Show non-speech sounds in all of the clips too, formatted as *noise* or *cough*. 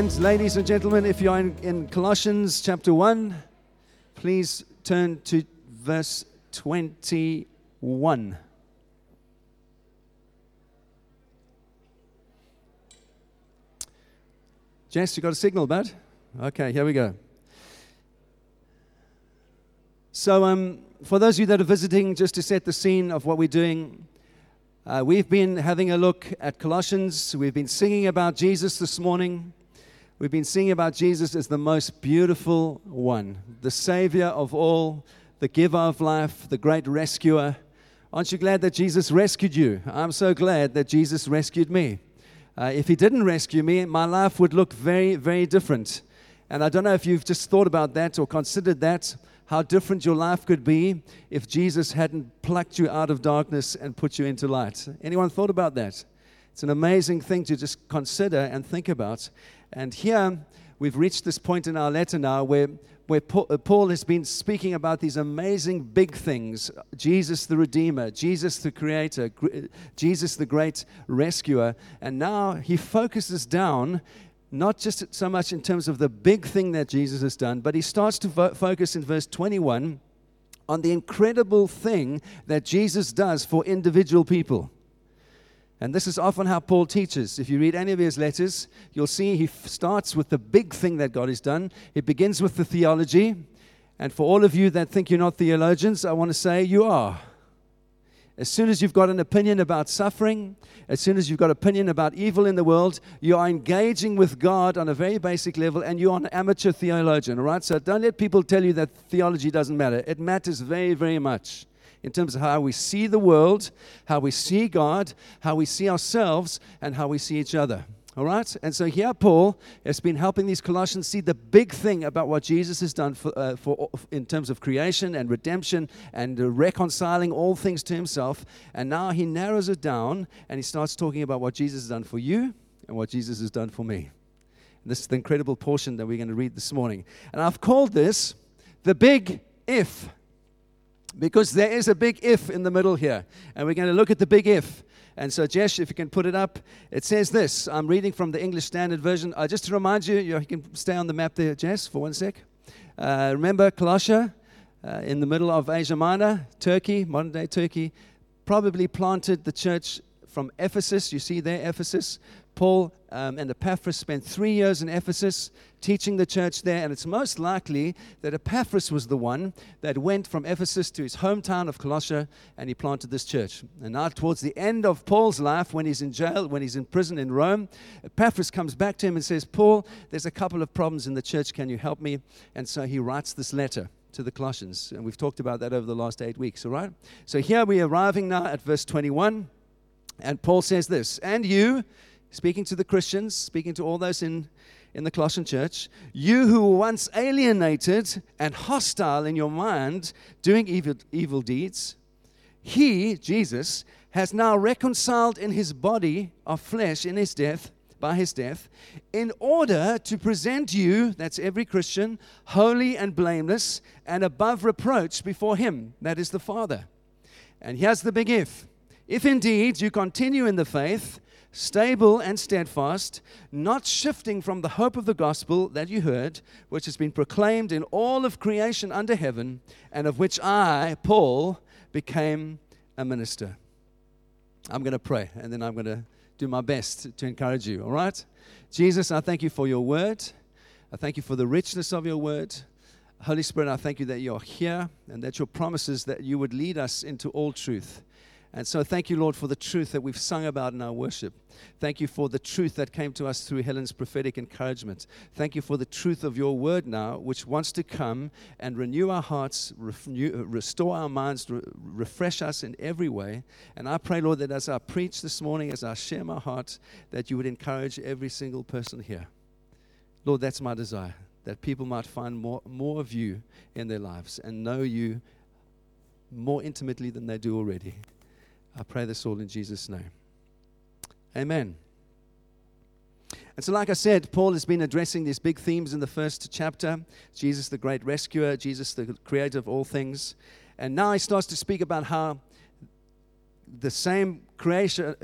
And ladies and gentlemen, if you are in, in Colossians chapter 1, please turn to verse 21. Jess, you got a signal, bud? Okay, here we go. So, um, for those of you that are visiting, just to set the scene of what we're doing, uh, we've been having a look at Colossians. We've been singing about Jesus this morning. We've been singing about Jesus as the most beautiful one, the Savior of all, the giver of life, the great rescuer. Aren't you glad that Jesus rescued you? I'm so glad that Jesus rescued me. Uh, if He didn't rescue me, my life would look very, very different. And I don't know if you've just thought about that or considered that, how different your life could be if Jesus hadn't plucked you out of darkness and put you into light. Anyone thought about that? It's an amazing thing to just consider and think about. And here we've reached this point in our letter now where, where uh, Paul has been speaking about these amazing big things Jesus the Redeemer, Jesus the Creator, Jesus the great rescuer. And now he focuses down not just so much in terms of the big thing that Jesus has done, but he starts to fo- focus in verse 21 on the incredible thing that Jesus does for individual people. And this is often how Paul teaches. If you read any of his letters, you'll see he f- starts with the big thing that God has done. It begins with the theology. And for all of you that think you're not theologians, I want to say you are. As soon as you've got an opinion about suffering, as soon as you've got an opinion about evil in the world, you are engaging with God on a very basic level and you're an amateur theologian, all right? So don't let people tell you that theology doesn't matter. It matters very, very much in terms of how we see the world, how we see God, how we see ourselves, and how we see each other. All right? And so here, Paul has been helping these Colossians see the big thing about what Jesus has done for, uh, for in terms of creation and redemption and uh, reconciling all things to himself. And now he narrows it down and he starts talking about what Jesus has done for you and what Jesus has done for me. And this is the incredible portion that we're going to read this morning. And I've called this the big if because there is a big if in the middle here. And we're going to look at the big if. And so, Jess, if you can put it up, it says this. I'm reading from the English Standard Version. Uh, just to remind you, you can stay on the map there, Jess, for one sec. Uh, remember Colossia uh, in the middle of Asia Minor, Turkey, modern day Turkey, probably planted the church from Ephesus. You see there, Ephesus. Paul um, and Epaphras spent three years in Ephesus teaching the church there, and it's most likely that Epaphras was the one that went from Ephesus to his hometown of Colossia and he planted this church. And now, towards the end of Paul's life, when he's in jail, when he's in prison in Rome, Epaphras comes back to him and says, Paul, there's a couple of problems in the church. Can you help me? And so he writes this letter to the Colossians. And we've talked about that over the last eight weeks, all right? So here we're arriving now at verse 21. And Paul says this, and you, speaking to the Christians, speaking to all those in, in the Colossian church, you who were once alienated and hostile in your mind, doing evil, evil deeds, he, Jesus, has now reconciled in his body of flesh in his death, by his death, in order to present you, that's every Christian, holy and blameless and above reproach before him, that is the Father. And here's the big if. If indeed you continue in the faith, stable and steadfast, not shifting from the hope of the gospel that you heard, which has been proclaimed in all of creation under heaven, and of which I, Paul, became a minister. I'm going to pray, and then I'm going to do my best to encourage you, all right? Jesus, I thank you for your word. I thank you for the richness of your word. Holy Spirit, I thank you that you're here and that your promises that you would lead us into all truth. And so, thank you, Lord, for the truth that we've sung about in our worship. Thank you for the truth that came to us through Helen's prophetic encouragement. Thank you for the truth of your word now, which wants to come and renew our hearts, renew, restore our minds, re- refresh us in every way. And I pray, Lord, that as I preach this morning, as I share my heart, that you would encourage every single person here. Lord, that's my desire, that people might find more, more of you in their lives and know you more intimately than they do already. I pray this all in Jesus' name. Amen. And so, like I said, Paul has been addressing these big themes in the first chapter Jesus, the great rescuer, Jesus, the creator of all things. And now he starts to speak about how the same creator,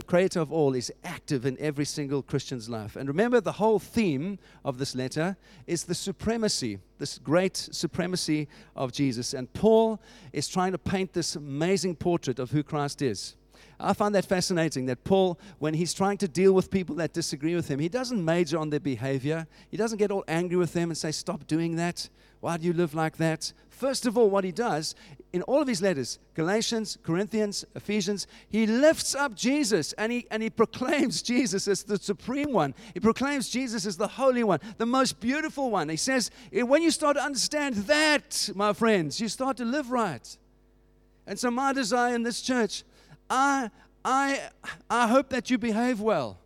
of all is active in every single Christian's life. And remember, the whole theme of this letter is the supremacy, this great supremacy of Jesus. And Paul is trying to paint this amazing portrait of who Christ is. I find that fascinating that Paul, when he's trying to deal with people that disagree with him, he doesn't major on their behavior. He doesn't get all angry with them and say, Stop doing that. Why do you live like that? First of all, what he does in all of his letters Galatians, Corinthians, Ephesians he lifts up Jesus and he, and he proclaims Jesus as the supreme one. He proclaims Jesus as the holy one, the most beautiful one. He says, eh, when you start to understand that, my friends, you start to live right. And so, my desire in this church I, I, I hope that you behave well.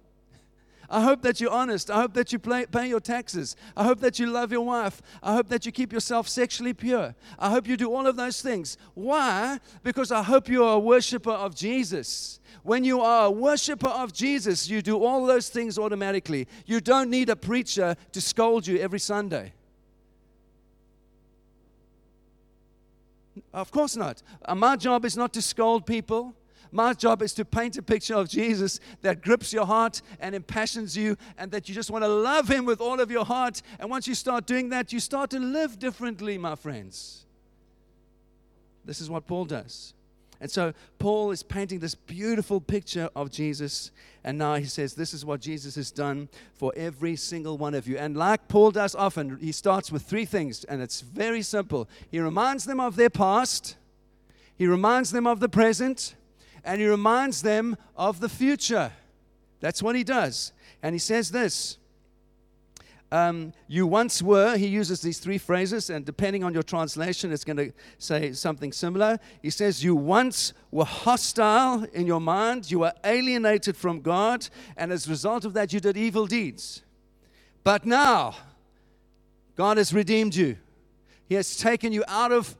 I hope that you're honest. I hope that you play, pay your taxes. I hope that you love your wife. I hope that you keep yourself sexually pure. I hope you do all of those things. Why? Because I hope you are a worshiper of Jesus. When you are a worshiper of Jesus, you do all those things automatically. You don't need a preacher to scold you every Sunday. Of course not. Uh, my job is not to scold people. My job is to paint a picture of Jesus that grips your heart and impassions you, and that you just want to love Him with all of your heart. And once you start doing that, you start to live differently, my friends. This is what Paul does. And so Paul is painting this beautiful picture of Jesus. And now he says, This is what Jesus has done for every single one of you. And like Paul does often, he starts with three things, and it's very simple. He reminds them of their past, he reminds them of the present, and he reminds them of the future. That's what he does. And he says this um, You once were, he uses these three phrases, and depending on your translation, it's going to say something similar. He says, You once were hostile in your mind, you were alienated from God, and as a result of that, you did evil deeds. But now, God has redeemed you. He has taken you out of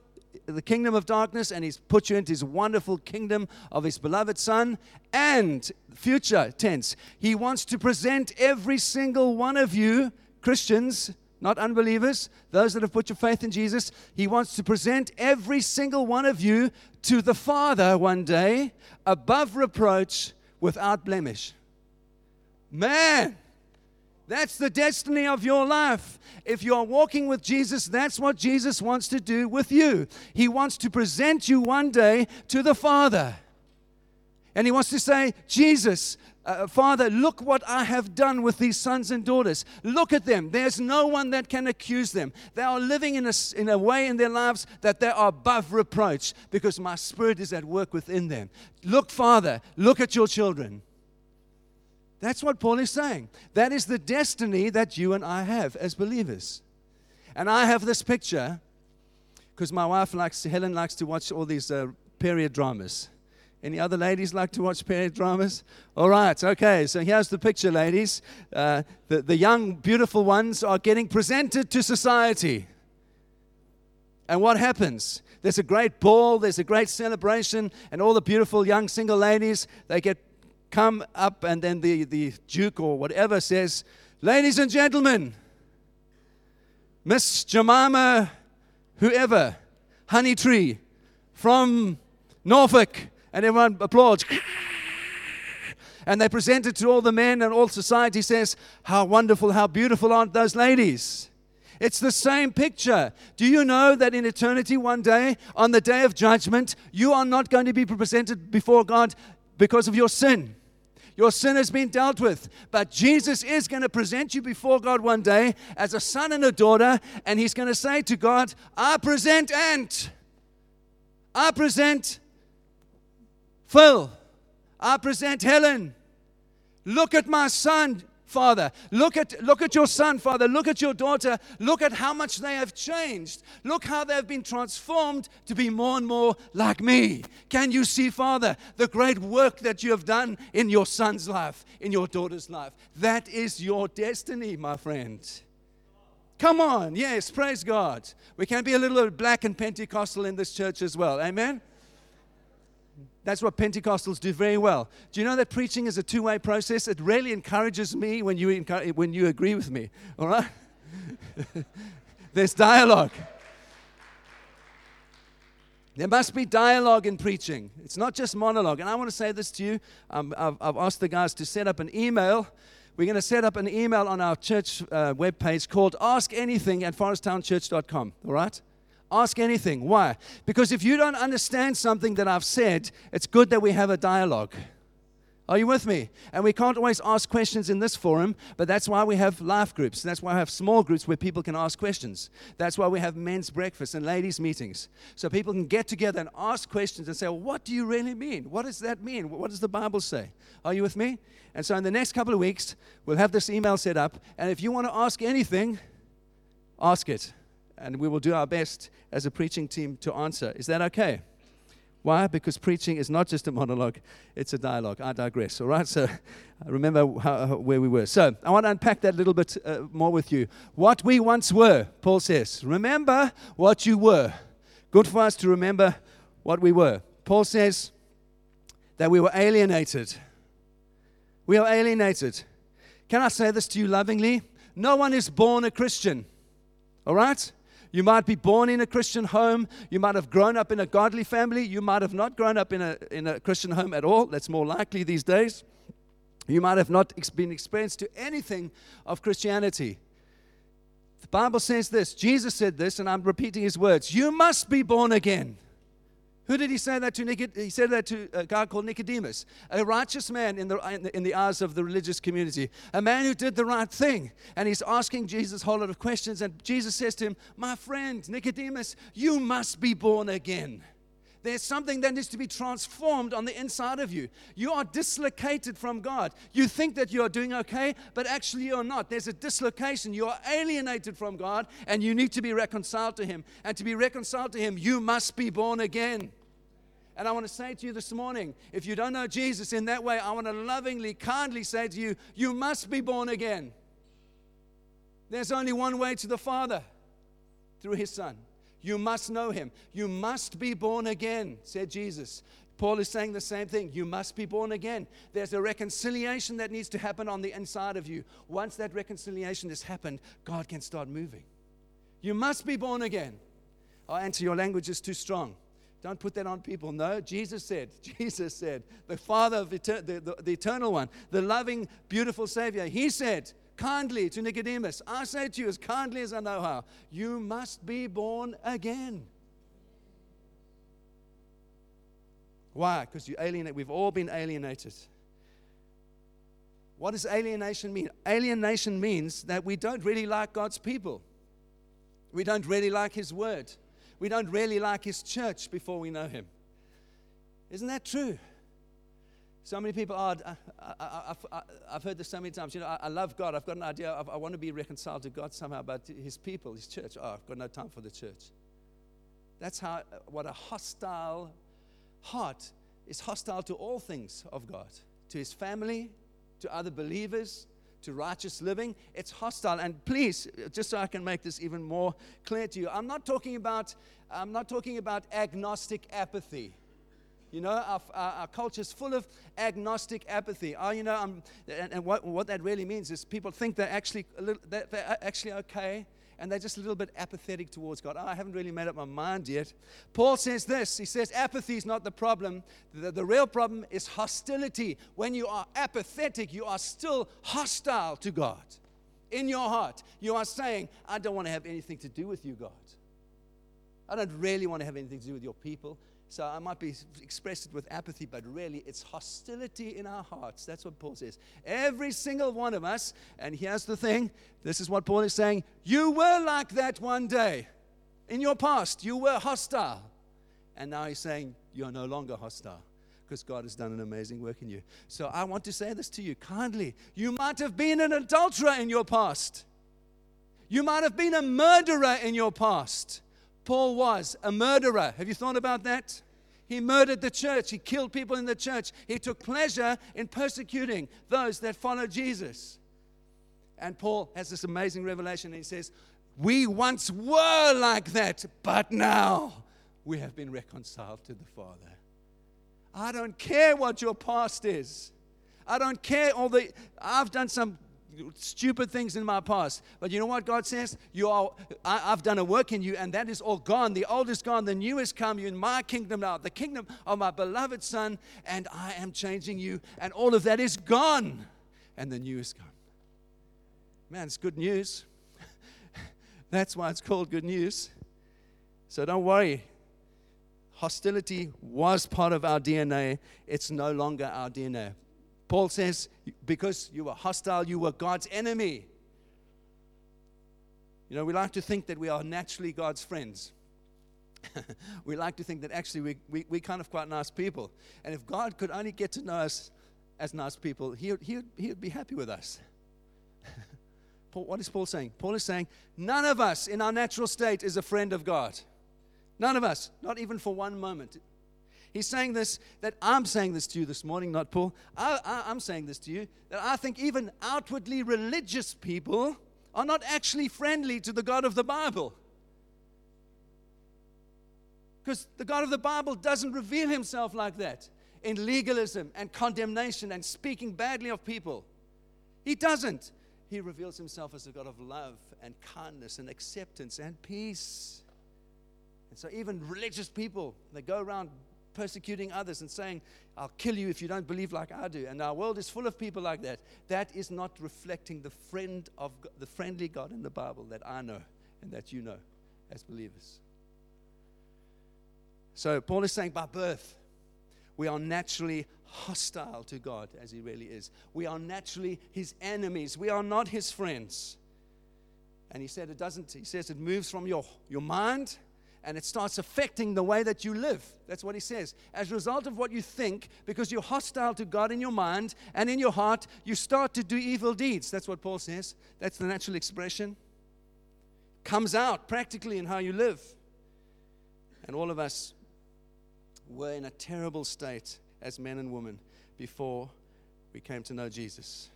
the kingdom of darkness and he's put you into his wonderful kingdom of his beloved son. And future tense he wants to present every single one of you christians not unbelievers those that have put your faith in jesus he wants to present every single one of you to the father one day above reproach without blemish. Man that's the destiny of your life. If you are walking with Jesus, that's what Jesus wants to do with you. He wants to present you one day to the Father. And He wants to say, Jesus, uh, Father, look what I have done with these sons and daughters. Look at them. There's no one that can accuse them. They are living in a, in a way in their lives that they are above reproach because my spirit is at work within them. Look, Father, look at your children. That's what Paul is saying. That is the destiny that you and I have as believers. And I have this picture because my wife likes, Helen likes to watch all these uh, period dramas. Any other ladies like to watch period dramas? All right, okay, so here's the picture, ladies. Uh, the, the young, beautiful ones are getting presented to society. And what happens? There's a great ball, there's a great celebration, and all the beautiful young single ladies, they get come up, and then the, the Duke or whatever says, Ladies and gentlemen, Miss Jemima, whoever, Honey Tree from Norfolk, and everyone applauds. *laughs* And they present it to all the men, and all society says, How wonderful, how beautiful aren't those ladies? It's the same picture. Do you know that in eternity, one day, on the day of judgment, you are not going to be presented before God because of your sin? Your sin has been dealt with. But Jesus is going to present you before God one day as a son and a daughter, and He's going to say to God, I present Ant. I present Phil. I present Helen. Look at my son. Father. Look at, look at your son, Father. Look at your daughter. Look at how much they have changed. Look how they have been transformed to be more and more like me. Can you see, Father, the great work that you have done in your son's life, in your daughter's life? That is your destiny, my friend. Come on, yes, praise God. We can be a little bit black and Pentecostal in this church as well. Amen? That's what Pentecostals do very well. Do you know that preaching is a two way process? It really encourages me when you, when you agree with me, all right? *laughs* There's dialogue. There must be dialogue in preaching. It's not just monologue. And I want to say this to you. Um, I've, I've, asked the guys to set up an email. We're going to set up an email on our church uh, webpage called Ask Anything at foresttownchurch.com. All right? Ask anything. Why? Because if you don't understand something that I've said, it's good that we have a dialogue. Are you with me? And we can't always ask questions in this forum, but that's why we have life groups. That's why we have small groups where people can ask questions. That's why we have men's breakfasts and ladies' meetings. So people can get together and ask questions and say, well, What do you really mean? What does that mean? What does the Bible say? Are you with me? And so in the next couple of weeks, we'll have this email set up. And if you want to ask anything, ask it. And we will do our best as a preaching team to answer. Is that okay? Why? Because preaching is not just a monologue, it's a dialogue. I digress, all right? So *laughs* remember how, where we were. So I want to unpack that a little bit uh, more with you. What we once were, Paul says. Remember what you were. Good for us to remember what we were. Paul says that we were alienated. We are alienated. Can I say this to you lovingly? No one is born a Christian, all right? You might be born in a Christian home. You might have grown up in a godly family. You might have not grown up in a, in a Christian home at all. That's more likely these days. You might have not been experienced to anything of Christianity. The Bible says this Jesus said this, and I'm repeating his words You must be born again. Who did he say that to? He said that to uh, a guy called Nicodemus, a righteous man uh, in the, in the eyes of the religious community, a man who did the right thing. And he's asking Jesus a whole lot of questions. And Jesus says to him, My friend, Nicodemus, you must be born again. There's something that needs to be transformed on the inside of you. You are dislocated from God. You think that you are doing okay, but actually you're not. There's a dislocation. You are alienated from God, and you need to be reconciled to Him. And to be reconciled to Him, you must be born again. And I want to say to you this morning if you don't know Jesus in that way, I want to lovingly, kindly say to you, you must be born again. There's only one way to the Father through His Son. You must know Him. You must be born again, said Jesus. Paul is saying the same thing. You must be born again. There's a reconciliation that needs to happen on the inside of you. Once that reconciliation has happened, God can start moving. You must be born again. Oh, answer your language is too strong. Don't put that on people. No, Jesus said, *laughs* Jesus said, the Father of the, the, the, eternal one, the loving, beautiful Savior, He said kindly to Nicodemus, I say to you as kindly as I know how, you must be born again. Why? Because you alienate. We've all been alienated. What does alienation mean? Alienation means that we don't really like God's people. We don't really like His word we don't really like his church before we know him. Isn't that true? So many people are, I, have heard this so many times. You know, I, I, love God. I've got an idea. I, I want to be reconciled to God somehow, but his people, his church, oh, I've got no time for the church. That's how, what a hostile heart is hostile to all things of God, to his family, to other believers, to righteous living, it's hostile. And please, just so I can make this even more clear to you, I'm not talking about, I'm not talking about agnostic apathy. You know, our, our, our culture is full of agnostic apathy. Oh, you know, and, and what, what that really means is people think they're actually, little, they're actually okay and they're just a little bit apathetic towards God. Oh, I haven't really made up my mind yet. Paul says this He says, apathy is not the problem. The, the real problem is hostility. When you are apathetic, you are still hostile to God. In your heart, you are saying, I don't want to have anything to do with you, God. I don't really want to have anything to do with your people. So I might be expressed it with apathy, but really it's hostility in our hearts. That's what Paul says. Every single one of us, and here's the thing this is what Paul is saying you were like that one day. In your past, you were hostile. And now he's saying you're no longer hostile because God has done an amazing work in you. So I want to say this to you kindly. You might have been an adulterer in your past, you might have been a murderer in your past. Paul was a murderer. Have you thought about that? He murdered the church. He killed people in the church. He took pleasure in persecuting those that follow Jesus. And Paul has this amazing revelation. He says, We once were like that, but now we have been reconciled to the Father. I don't care what your past is. I don't care all the I've done some stupid things in my past. But you know what God says? You are, I, have done a work in you, and that is all gone. The old is gone, the new has come. You're in my kingdom now, the kingdom of my beloved Son, and I am changing you, and all of that is gone, and the new is gone. Man, it's good news. *laughs* That's why it's called good news. So don't worry. Hostility was part of our DNA. It's no longer our DNA. Paul says, because you were hostile, you were God's enemy. You know, we like to think that we are naturally God's friends. *laughs* we like to think that actually we, we, we're kind of quite nice people. And if God could only get to know us as nice people, he he he would be happy with us. *laughs* Paul, what is Paul saying? Paul is saying, none of us in our natural state is a friend of God. None of us, not even for one moment. He's saying this, that I'm saying this to you this morning, not Paul. I, am saying this to you, that I think even outwardly religious people are not actually friendly to the God of the Bible. Because the God of the Bible doesn't reveal himself like that in legalism and condemnation and speaking badly of people. He doesn't. He reveals himself as a God of love and kindness and acceptance and peace. And so, even religious people, they go around persecuting others and saying, I'll kill you if you don't believe like I do. And our world is full of people like that. That is not reflecting the friend of God, the friendly God in the Bible that I know and that you know as believers. So Paul is saying by birth, we are naturally hostile to God as he really is. We are naturally his enemies. We are not his friends. And he said it doesn't, he says it moves from your, your mind and it starts affecting the way that you live. That's what he says. As a result of what you think, because you're hostile to God in your mind and in your heart, you start to do evil deeds. That's what Paul says. That's the natural expression. Comes out practically in how you live. And all of us were in a terrible state as men and women before we came to know Jesus.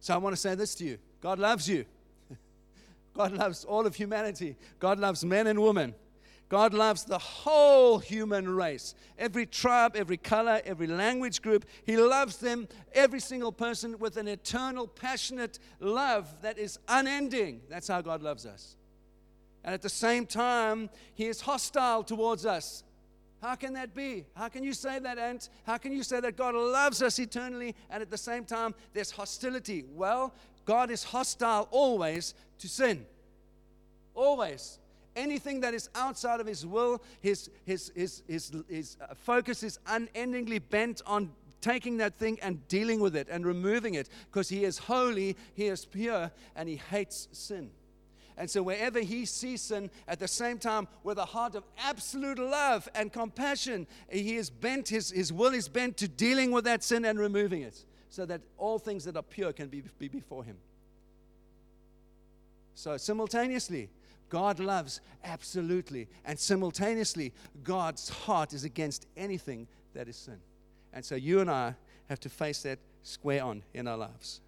So I want to say this to you God loves you. God loves all of humanity. God loves men and women. God loves the whole human race. Every tribe, every color, every language group. He loves them, every single person, with an eternal, passionate love that is unending. That's how God loves us. And at the same time, He is hostile towards us. How can that be? How can you say that, Ant? How can you say that God loves us eternally and at the same time there's hostility? Well, God is hostile always to sin. Always. Anything that is outside of His will, His, his, his, his, his uh, focus is unendingly bent on taking that thing and dealing with it and removing it because He is holy, He is pure, and He hates sin. And so, wherever he sees sin, at the same time, with a heart of absolute love and compassion, he is bent, his, his will is bent to dealing with that sin and removing it so that all things that are pure can be, be before Him. So, simultaneously, God loves absolutely, and simultaneously, God's heart is against anything that is sin. And so, you and I have to face that square on in our lives.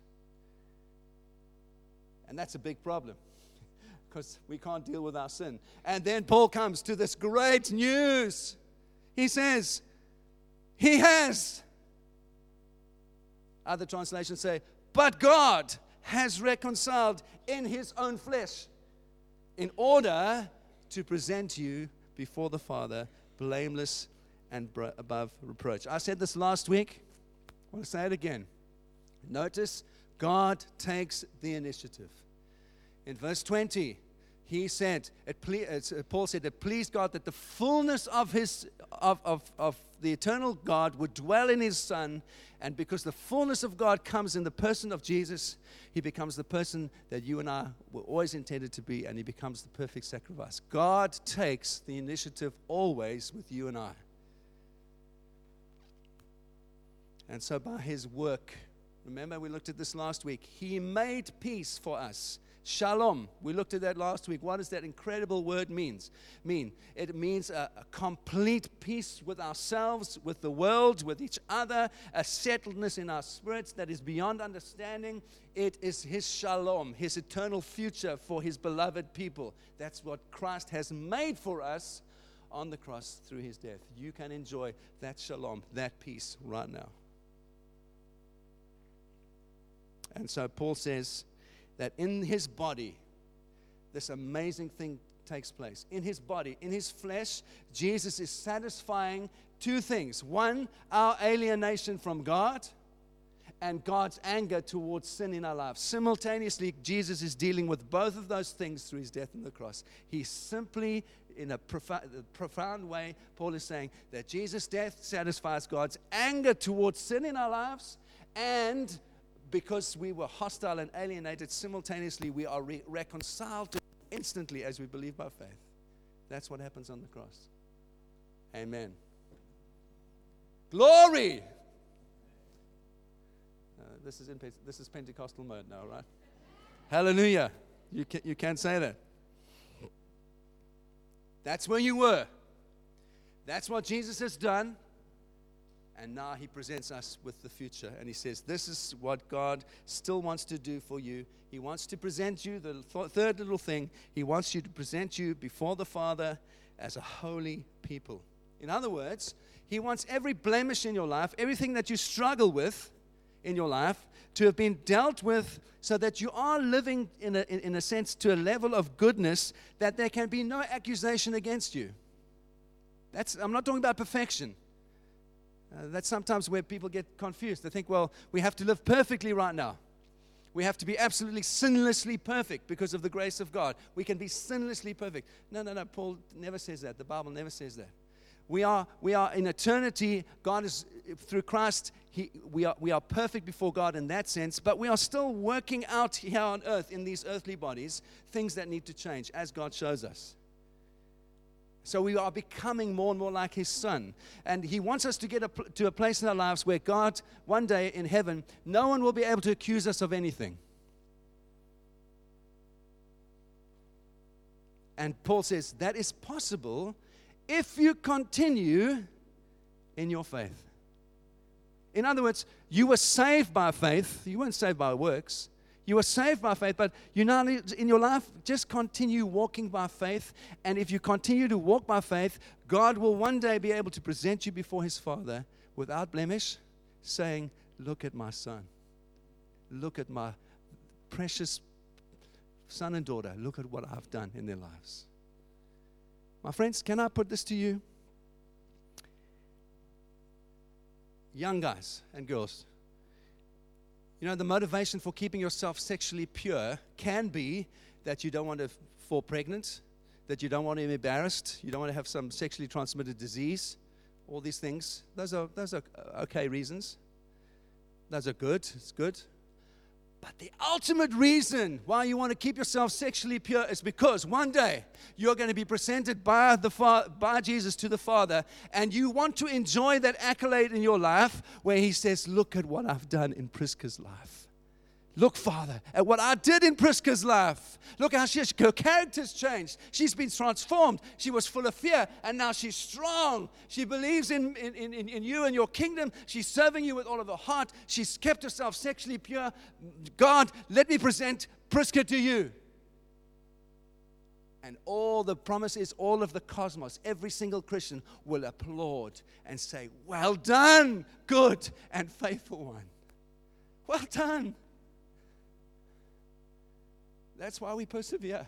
And that's a big problem *laughs* because we can't deal with our sin. And then Paul comes to this great news. He says, He has other translations say, but God has reconciled in his own flesh in order to present you before the Father blameless and above reproach. I said this last week. I want to say it again. Notice God takes the initiative. In verse 20, he said, it ple- uh, Paul said, it pleased God that the fullness of, his, of, of, of the eternal God would dwell in his Son. And because the fullness of God comes in the person of Jesus, he becomes the person that you and I were always intended to be, and he becomes the perfect sacrifice. God takes the initiative always with you and I. And so, by his work, remember we looked at this last week, he made peace for us Shalom. We looked at that last week. What does that incredible word means? Mean it means a, a, complete peace with ourselves, with the world, with each other, a settledness in our spirits that is beyond understanding. It is His shalom, His eternal future for His beloved people. That's what Christ has made for us on the cross through His death. You can enjoy that shalom, that peace right now. And so Paul says that in his body, this amazing thing takes place. In his body, in his flesh, Jesus is satisfying two things one, our alienation from God, and God's anger towards sin in our lives. Simultaneously, Jesus is dealing with both of those things through his death on the cross. He simply, in a profound, profound way, Paul is saying that Jesus' death satisfies God's anger towards sin in our lives, and because we were hostile and alienated, simultaneously we are re- reconciled instantly as we believe by faith. That's what happens on the cross. Amen. Glory! Uh, this, is in, this is Pentecostal mode now, right? Hallelujah. You, can, you can't say that. That's where you were. That's what Jesus has done. And now he presents us with the future. And he says, This is what God still wants to do for you. He wants to present you, the th- third little thing, he wants you to present you before the Father as a holy people. In other words, he wants every blemish in your life, everything that you struggle with in your life, to have been dealt with so that you are living, in a, in, a sense, to a level of goodness that there can be no accusation against you. That's, I'm not talking about perfection. Uh, that's sometimes where people get confused. They think, well, we have to live perfectly right now. We have to be absolutely sinlessly perfect because of the grace of God. We can be sinlessly perfect. No, no, no. Paul never says that. The Bible never says that. We are, we are in eternity. God is, through Christ, he, we, are, we are perfect before God in that sense, but we are still working out here on earth in these earthly bodies things that need to change as God shows us. So we are becoming more and more like His Son. And He wants us to get a, to a place in our lives where God, one day in heaven, no one will be able to accuse us of anything. And Paul says that is possible if you continue in your faith. In other words, you were saved by faith, you weren't saved by works. You are saved by faith, but you know, in your life, just continue walking by faith. And if you continue to walk by faith, God will one day be able to present you before His Father without blemish, saying, Look at my son. Look at my precious son and daughter. Look at what I've done in their lives. My friends, can I put this to you? Young guys and girls, you know, the motivation for keeping yourself sexually pure can be that you don't want to fall pregnant, that you don't want to be embarrassed, you don't want to have some sexually transmitted disease, all these things. Those are, those are uh, okay reasons. Those are good. It's good. But the ultimate reason why you want to keep yourself sexually pure is because one day you're going to be presented by, the fa- by Jesus to the Father, and you want to enjoy that accolade in your life where He says, Look at what I've done in Priska's life. Look, Father, at what I did in Priska's life. Look how she, her character's changed. She's been transformed. She was full of fear, and now she's strong. She believes in, in, in, in you and your kingdom. She's serving you with all of her heart. She's kept herself sexually pure. God, let me present Priska to you. And all the promises, all of the cosmos, every single Christian will applaud and say, Well done, good and faithful one. Well done. That's why we persevere.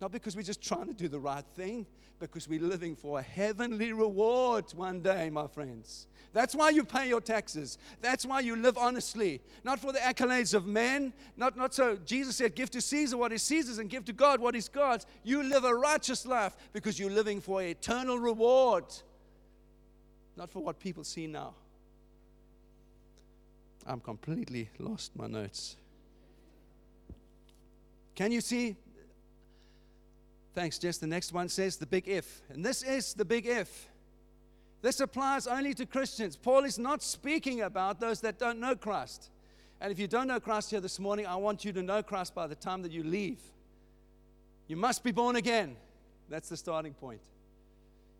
Not because we're just trying to do the right thing, because we're living for a heavenly reward one day, my friends. That's why you pay your taxes. That's why you live honestly. Not for the accolades of men. Not, not so. Jesus said, Give to Caesar what is Caesar's and give to God what is God's. You live a righteous life because you're living for eternal reward. Not for what people see now. I'm completely lost my notes. Can you see? Thanks, Jess. The next one says the big if. And this is the big if. This applies only to Christians. Paul is not speaking about those that don't know Christ. And if you don't know Christ here this morning, I want you to know Christ by the time that you leave. You must be born again. That's the starting point.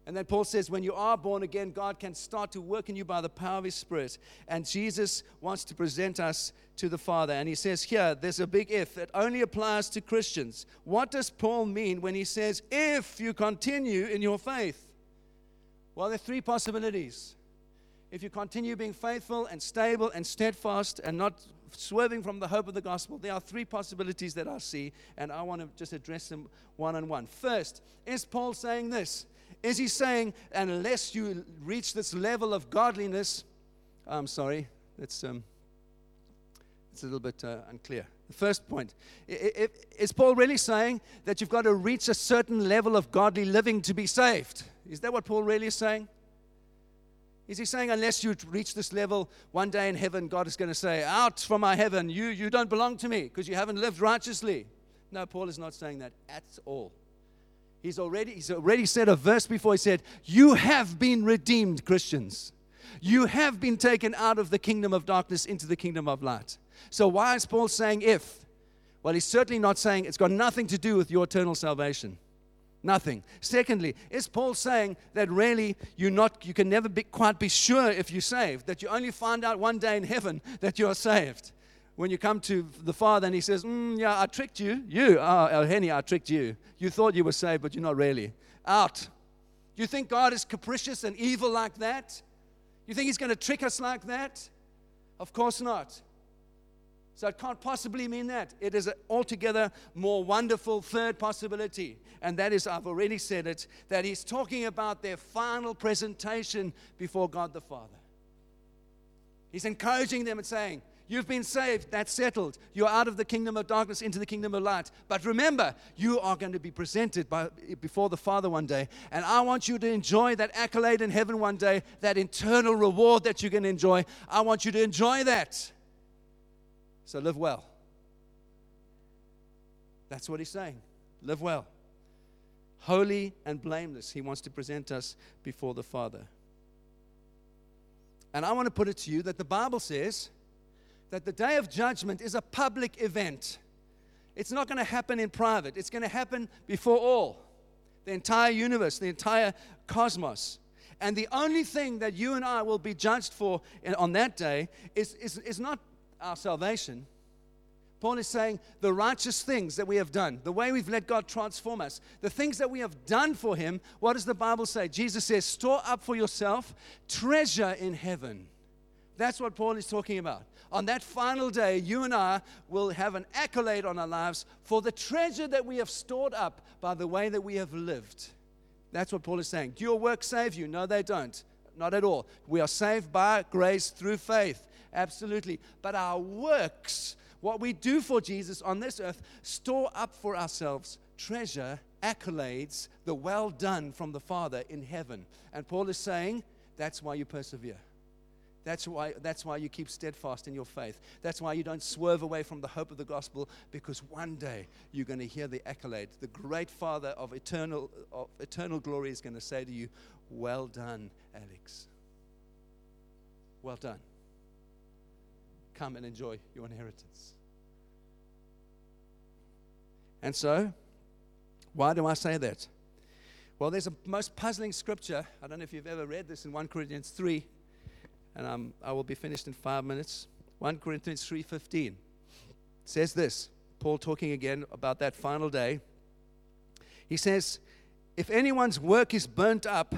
And then Paul says, when you are born again, God can start to work in you by the power of His Spirit. And Jesus wants to present us to the Father. And he says here, there's a big if that only applies to Christians. What does Paul mean when he says, if you continue in your faith? Well, there are three possibilities. if you continue being faithful and stable and steadfast and not swerving from the hope of the gospel, there are three possibilities that I see, and I want to just address them one on one. First, is Paul saying this? Is he saying, unless you reach this level of godliness, I'm sorry, it's, um, it's a little bit uh, unclear. The first point is Paul really saying that you've got to reach a certain level of godly living to be saved? Is that what Paul really is saying? Is he saying, unless you reach this level, one day in heaven, God is going to say, Out from my heaven, you, you don't belong to me because you haven't lived righteously? No, Paul is not saying that at all. He's already, he's already said a verse before, he said, You have been redeemed, Christians. You have been taken out of the kingdom of darkness into the kingdom of light. So, why is Paul saying if? Well, he's certainly not saying it's got nothing to do with your eternal salvation. Nothing. Secondly, is Paul saying that really you're not you can never be, quite be sure if you're saved, that you only find out one day in heaven that you are saved? When you come to the Father and He says, mm, Yeah, I tricked you. You, oh, I tricked you. You thought you were saved, but you're not really. Out. You think God is capricious and evil like that? You think He's going to trick us like that? Of course not. So it can't possibly mean that. It is an altogether more wonderful third possibility. And that is, I've already said it, that he's talking about their final presentation before God the Father. He's encouraging them and saying, You've been saved, that's settled. You're out of the kingdom of darkness into the kingdom of light. But remember, you are going to be presented by, before the Father one day. And I want you to enjoy that accolade in heaven one day, that eternal reward that you can enjoy. I want you to enjoy that. So live well. That's what he's saying. Live well. Holy and blameless, he wants to present us before the Father. And I want to put it to you that the Bible says that the day of judgment is a public event. It's not going to happen in private, it's going to happen before all the entire universe, the entire cosmos. And the only thing that you and I will be judged for on that day is, is, is not our salvation. Paul is saying the righteous things that we have done, the way we've let God transform us, the things that we have done for Him. What does the Bible say? Jesus says, Store up for yourself treasure in heaven. That's what Paul is talking about. On that final day, you and I will have an accolade on our lives for the treasure that we have stored up by the way that we have lived. That's what Paul is saying. Do your works save you? No, they don't. Not at all. We are saved by grace through faith. Absolutely. But our works, what we do for Jesus on this earth, store up for ourselves treasure, accolades, the well done from the Father in heaven. And Paul is saying that's why you persevere. That's why, that's why you keep steadfast in your faith. That's why you don't swerve away from the hope of the gospel, because one day you're going to hear the accolade. The great Father of eternal, of eternal glory is going to say to you, Well done, Alex. Well done come and enjoy your inheritance. And so, why do I say that? Well, there's a most puzzling scripture. I don't know if you've ever read this in 1 Corinthians 3, and um, I will be finished in five minutes. 1 Corinthians 3:15 says this. Paul talking again about that final day. He says, "If anyone's work is burnt up,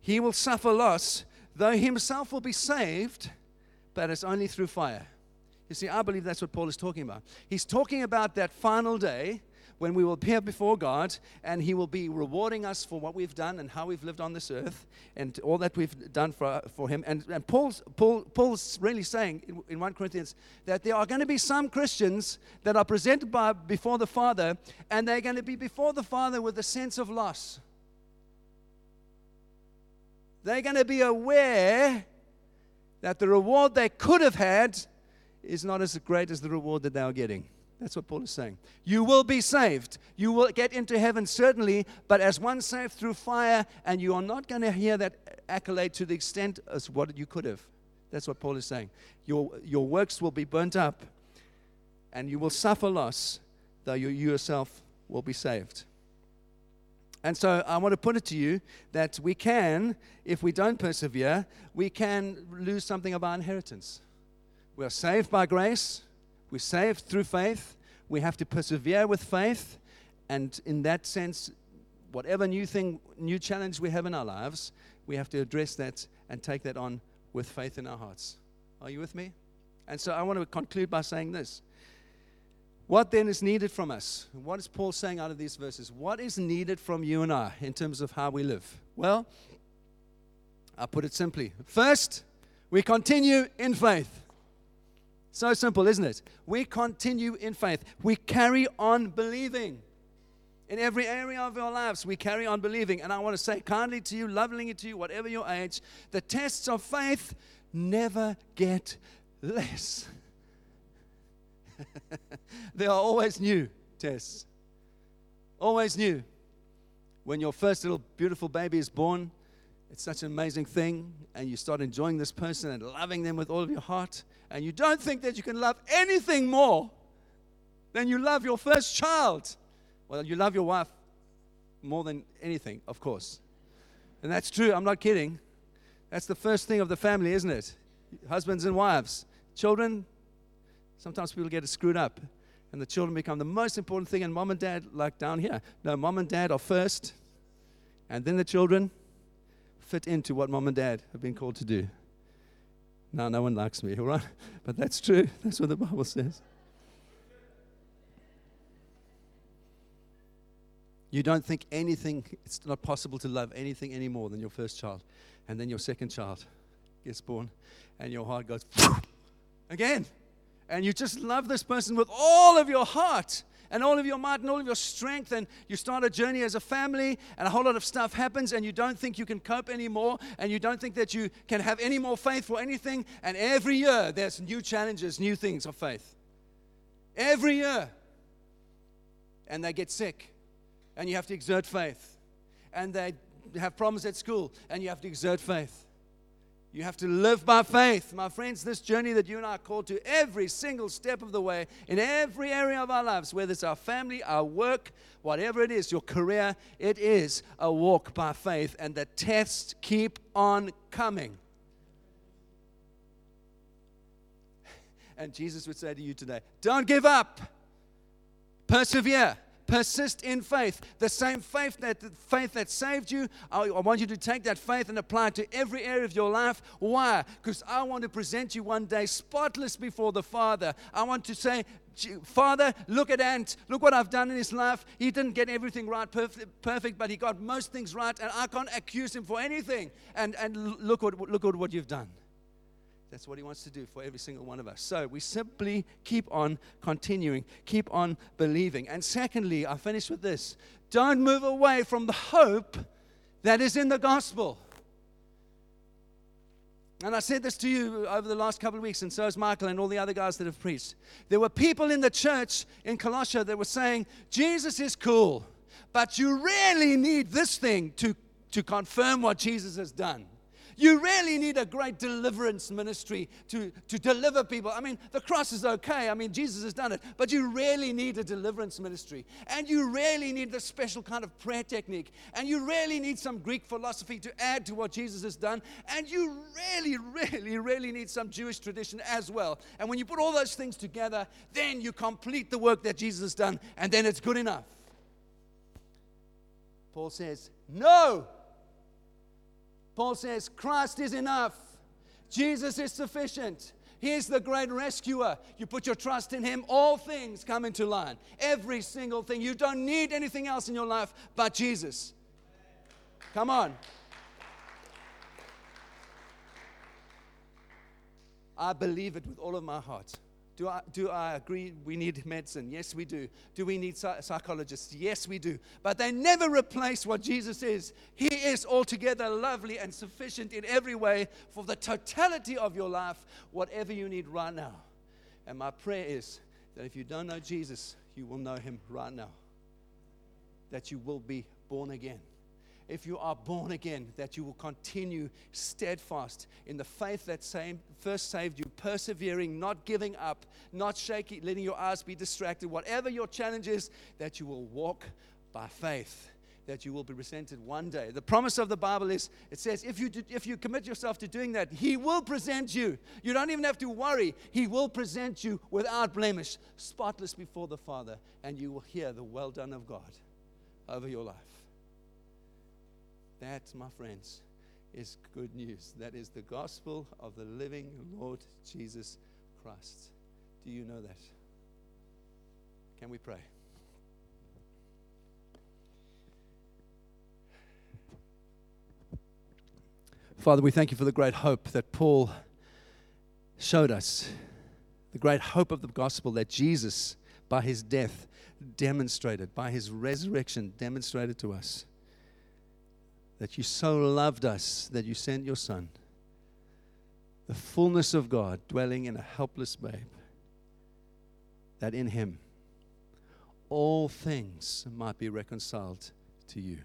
he will suffer loss, though himself will be saved." but it's only through fire. You see, I believe that's what Paul is talking about. He's talking about that final day when we will appear before God and He will be rewarding us for what we've done and how we've lived on this earth and all that we've done for, for Him. And, and Paul's, Paul, Paul's really saying in, in 1 Corinthians that there are going to be some Christians that are presented by, before the Father and they're going to be before the Father with a sense of loss. They're going to be aware that the reward they could have had is not as great as the reward that they are getting. That's what Paul is saying. You will be saved. You will get into heaven, certainly, but as one saved through fire, and you are not going to hear that accolade to the extent as what you could have. That's what Paul is saying. Your, your works will be burnt up, and you will suffer loss, though you yourself will be saved. And so I want to put it to you that we can, if we don't persevere, we can lose something of our inheritance. We are saved by grace, we're saved through faith, we have to persevere with faith, and in that sense, whatever new thing, new challenge we have in our lives, we have to address that and take that on with faith in our hearts. Are you with me? And so I want to conclude by saying this. What then is needed from us? What is Paul saying out of these verses? What is needed from you and I in terms of how we live? Well, I put it simply. First, we continue in faith. So simple, isn't it? We continue in faith. We carry on believing. In every area of our lives, we carry on believing. And I want to say kindly to you, lovingly to you, whatever your age, the tests of faith never get less. *laughs* there are always new tests. Always new. When your first little beautiful baby is born, it's such an amazing thing, and you start enjoying this person and loving them with all of your heart, and you don't think that you can love anything more than you love your first child. Well, you love your wife more than anything, of course. And that's true, I'm not kidding. That's the first thing of the family, isn't it? Husbands and wives. Children, sometimes people get it screwed up. And the children become the most important thing, and mom and dad, like down here. No, mom and dad are first, and then the children fit into what mom and dad have been called to do. Now, no one likes me, all right? *laughs* But that's true. *laughs* That's what the Bible says. You don't think anything, it's not possible to love anything any more than your first child. And then your second child gets born, and your heart goes *laughs* again. And you just love this person with all of your heart and all of your might and all of your strength, and you start a journey as a family, and a whole lot of stuff happens, and you don't think you can cope anymore, and you don't think that you can have any more faith for anything. And every year, there's new challenges, new things of faith. Every year. And they get sick, and you have to exert faith. And they have problems at school, and you have to exert faith. You have to live by faith. My friends, this journey that you and I are called to every single step of the way, in every area of our lives, whether it's our family, our work, whatever it is, your career, it is a walk by faith, and the tests keep on coming. And Jesus would say to you today, don't give up, persevere. Persist in faith. The same faith that faith that saved you, I, I want you to take that faith and apply it to every area of your life. Why? Because I want to present you one day spotless before the Father. I want to say, Father, look at Ant. Look what I've done in his life. He didn't get everything right, perfect, perfect, but he got most things right, and I can't accuse him for anything. And, and look, what, look at what you've done. That's what He wants to do for every single one of us. So we simply keep on continuing, keep on believing. And secondly, I finish with this don't move away from the hope that is in the gospel. And I said this to you over the last couple of weeks, and so has Michael and all the other guys that have preached. There were people in the church in Colossia that were saying, Jesus is cool, but you really need this thing to, to confirm what Jesus has done. You really need a great deliverance ministry to, to deliver people. I mean, the cross is okay. I mean, Jesus has done it. But you really need a deliverance ministry. And you really need the special kind of prayer technique. And you really need some Greek philosophy to add to what Jesus has done. And you really, really, really need some Jewish tradition as well. And when you put all those things together, then you complete the work that Jesus has done. And then it's good enough. Paul says, No! Paul says, Christ is enough. Jesus is sufficient. He is the great rescuer. You put your trust in Him, all things come into line. Every single thing. You don't need anything else in your life but Jesus. Come on. I believe it with all of my heart. Do I, do I agree we need medicine? Yes, we do. Do we need psychologists? Yes, we do. But they never replace what Jesus is. He is altogether lovely and sufficient in every way for the totality of your life, whatever you need right now. And my prayer is that if you don't know Jesus, you will know him right now. That you will be born again if you are born again, that you will continue steadfast in the faith that first saved you, persevering, not giving up, not shaking, letting your eyes be distracted, whatever your challenge is, that you will walk by faith. That you will be presented one day. The promise of the Bible is it says, if you, do, if you commit yourself to doing that, He will present you. You don't even have to worry. He will present you without blemish, spotless before the Father, and you will hear the well done of God over your life. That, my friends, is good news. That is the gospel of the living Lord Jesus Christ. Do you know that? Can we pray? Father, we thank you for the great hope that Paul showed us, the great hope of the gospel that Jesus, by his death, demonstrated, by his resurrection, demonstrated to us that you so loved us that you sent your Son, the fullness of God dwelling in a helpless babe, that in him all things might be reconciled to you.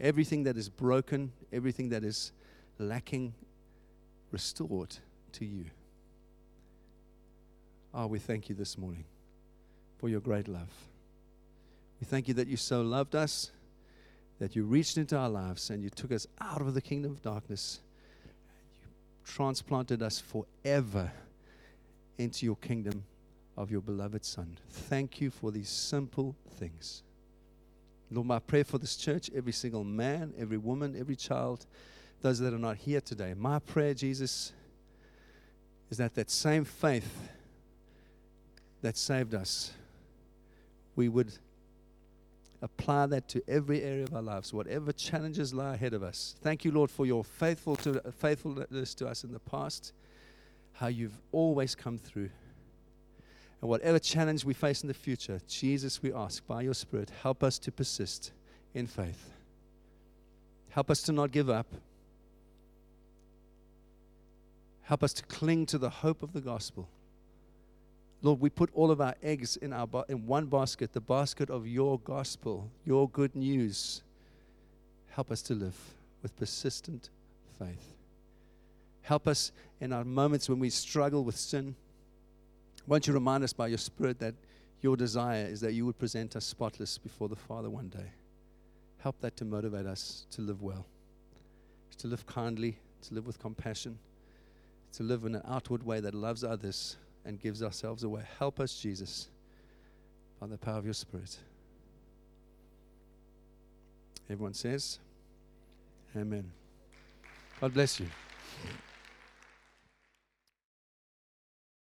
Everything that is broken, everything that is lacking, restored to you. Oh, we thank you this morning for your great love. We thank you that you so loved us, that you reached into our lives and you took us out of the kingdom of darkness. You transplanted us forever into your kingdom of your beloved Son. Thank you for these simple things. Lord, my prayer for this church, every single man, every woman, every child, those that are not here today, my prayer, Jesus, is that that same faith that saved us, we would apply that to every area of our lives, whatever challenges lie ahead of us. Thank you, Lord, for your faithful to, faithfulness to us in the past, how you've always come through. And whatever challenge we face in the future, Jesus, we ask, by your Spirit, help us to persist in faith. Help us to not give up. Help us to cling to the hope of the gospel. Lord, we put all of our eggs in, our ba- in one basket, the basket of your gospel, your good news. Help us to live with persistent faith. Help us in our moments when we struggle with sin. Won't you remind us by your Spirit that your desire is that you would present us spotless before the Father one day? Help that to motivate us to live well, to live kindly, to live with compassion, to live in an outward way that loves others and gives ourselves away. Help us, Jesus, by the power of your Spirit. Everyone says, Amen. God bless you.